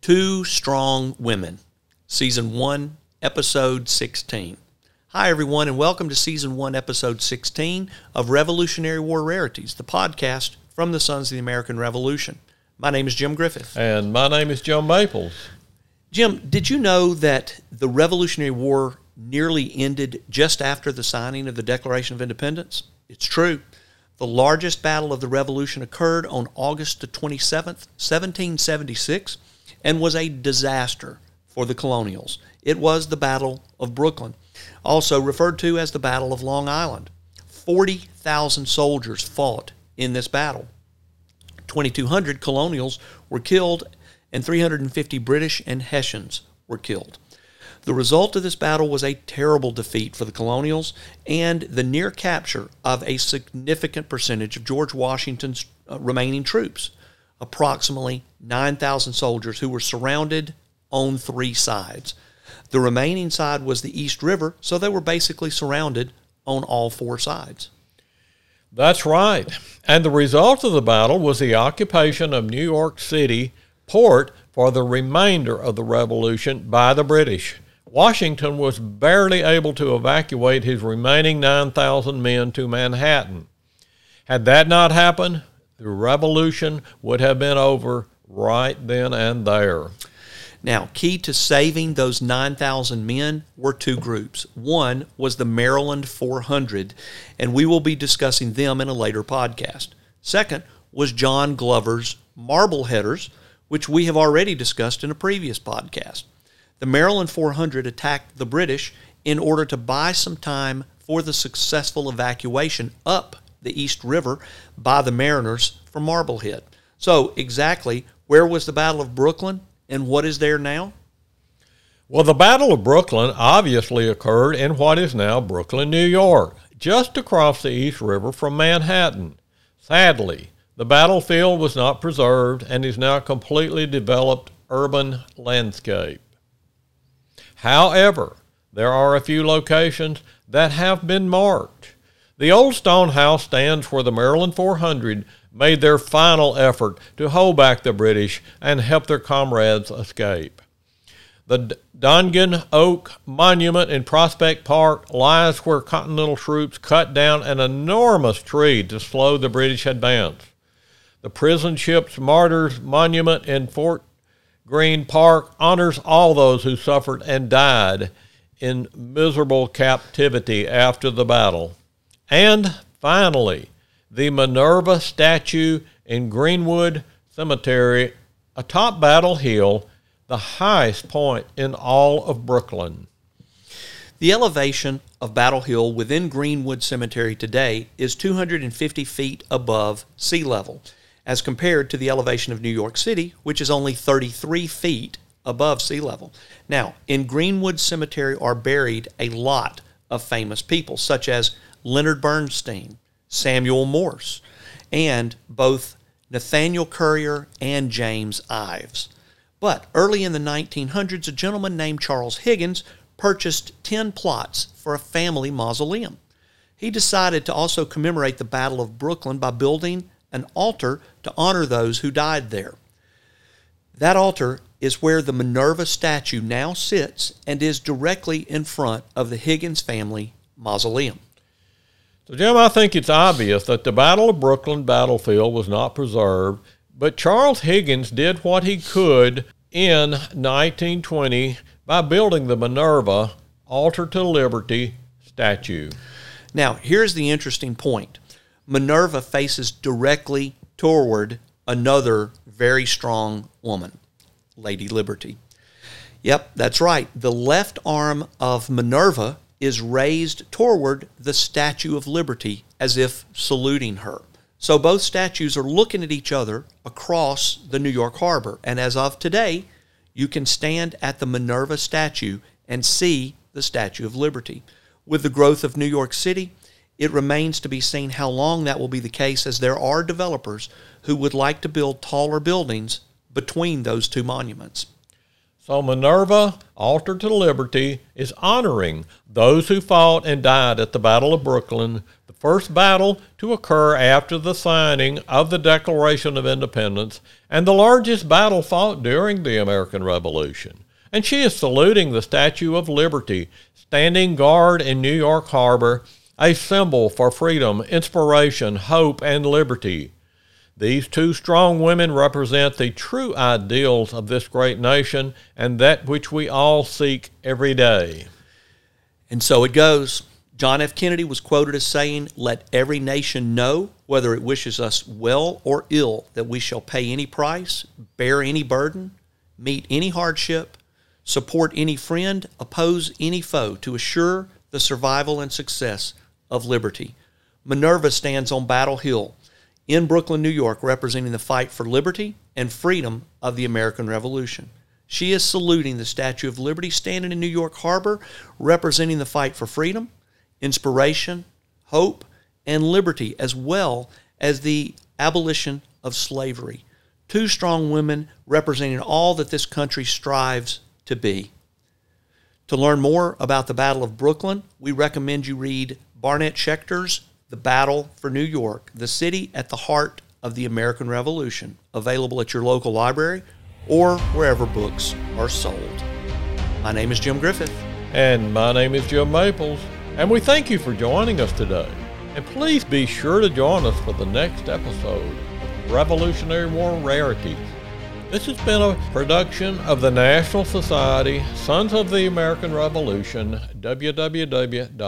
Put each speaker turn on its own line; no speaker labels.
Two Strong Women, Season 1, Episode 16. Hi, everyone, and welcome to Season 1, Episode 16 of Revolutionary War Rarities, the podcast from the Sons of the American Revolution. My name is Jim Griffith.
And my name is Joe Maples.
Jim, did you know that the Revolutionary War nearly ended just after the signing of the Declaration of Independence? It's true. The largest battle of the Revolution occurred on August the 27th, 1776, and was a disaster for the colonials. It was the Battle of Brooklyn, also referred to as the Battle of Long Island. 40,000 soldiers fought in this battle. 2,200 colonials were killed, and 350 British and Hessians were killed. The result of this battle was a terrible defeat for the colonials and the near capture of a significant percentage of George Washington's uh, remaining troops, approximately 9,000 soldiers who were surrounded on three sides. The remaining side was the East River, so they were basically surrounded on all four sides.
That's right. And the result of the battle was the occupation of New York City port for the remainder of the Revolution by the British. Washington was barely able to evacuate his remaining 9,000 men to Manhattan. Had that not happened, the revolution would have been over right then and there.
Now, key to saving those 9,000 men were two groups. One was the Maryland 400, and we will be discussing them in a later podcast. Second was John Glover's Marbleheaders, which we have already discussed in a previous podcast. The Maryland 400 attacked the British in order to buy some time for the successful evacuation up the East River by the mariners from Marblehead. So, exactly where was the Battle of Brooklyn and what is there now?
Well, the Battle of Brooklyn obviously occurred in what is now Brooklyn, New York, just across the East River from Manhattan. Sadly, the battlefield was not preserved and is now a completely developed urban landscape. However, there are a few locations that have been marked. The old stone house stands where the Maryland 400 made their final effort to hold back the British and help their comrades escape. The Dongan Oak Monument in Prospect Park lies where Continental troops cut down an enormous tree to slow the British advance. The prison ship's Martyrs Monument in Fort Greene Park honors all those who suffered and died in miserable captivity after the battle. And finally, the Minerva statue in Greenwood Cemetery atop Battle Hill, the highest point in all of Brooklyn.
The elevation of Battle Hill within Greenwood Cemetery today is 250 feet above sea level as compared to the elevation of New York City, which is only 33 feet above sea level. Now, in Greenwood Cemetery are buried a lot of famous people, such as Leonard Bernstein, Samuel Morse, and both Nathaniel Currier and James Ives. But early in the 1900s, a gentleman named Charles Higgins purchased 10 plots for a family mausoleum. He decided to also commemorate the Battle of Brooklyn by building an altar to honor those who died there. That altar is where the Minerva statue now sits and is directly in front of the Higgins family mausoleum.
So, Jim, I think it's obvious that the Battle of Brooklyn battlefield was not preserved, but Charles Higgins did what he could in 1920 by building the Minerva Altar to Liberty statue.
Now, here's the interesting point Minerva faces directly toward another very strong woman, Lady Liberty. Yep, that's right. The left arm of Minerva is raised toward the Statue of Liberty as if saluting her. So both statues are looking at each other across the New York harbor. And as of today, you can stand at the Minerva statue and see the Statue of Liberty. With the growth of New York City, it remains to be seen how long that will be the case, as there are developers who would like to build taller buildings between those two monuments.
So Minerva, Altar to Liberty, is honoring those who fought and died at the Battle of Brooklyn, the first battle to occur after the signing of the Declaration of Independence and the largest battle fought during the American Revolution. And she is saluting the Statue of Liberty, standing guard in New York Harbor, a symbol for freedom, inspiration, hope, and liberty. These two strong women represent the true ideals of this great nation and that which we all seek every day.
And so it goes. John F. Kennedy was quoted as saying, Let every nation know, whether it wishes us well or ill, that we shall pay any price, bear any burden, meet any hardship, support any friend, oppose any foe, to assure the survival and success of liberty. Minerva stands on Battle Hill in Brooklyn, New York, representing the fight for liberty and freedom of the American Revolution. She is saluting the Statue of Liberty standing in New York Harbor, representing the fight for freedom, inspiration, hope, and liberty, as well as the abolition of slavery. Two strong women representing all that this country strives to be. To learn more about the Battle of Brooklyn, we recommend you read Barnet Schecter's The Battle for New York, the city at the heart of the American Revolution, available at your local library or wherever books are sold. My name is Jim Griffith.
And my name is Jim Maples, and we thank you for joining us today. And please be sure to join us for the next episode of Revolutionary War Rarities. This has been a production of the National Society Sons of the American Revolution, www.sar.org.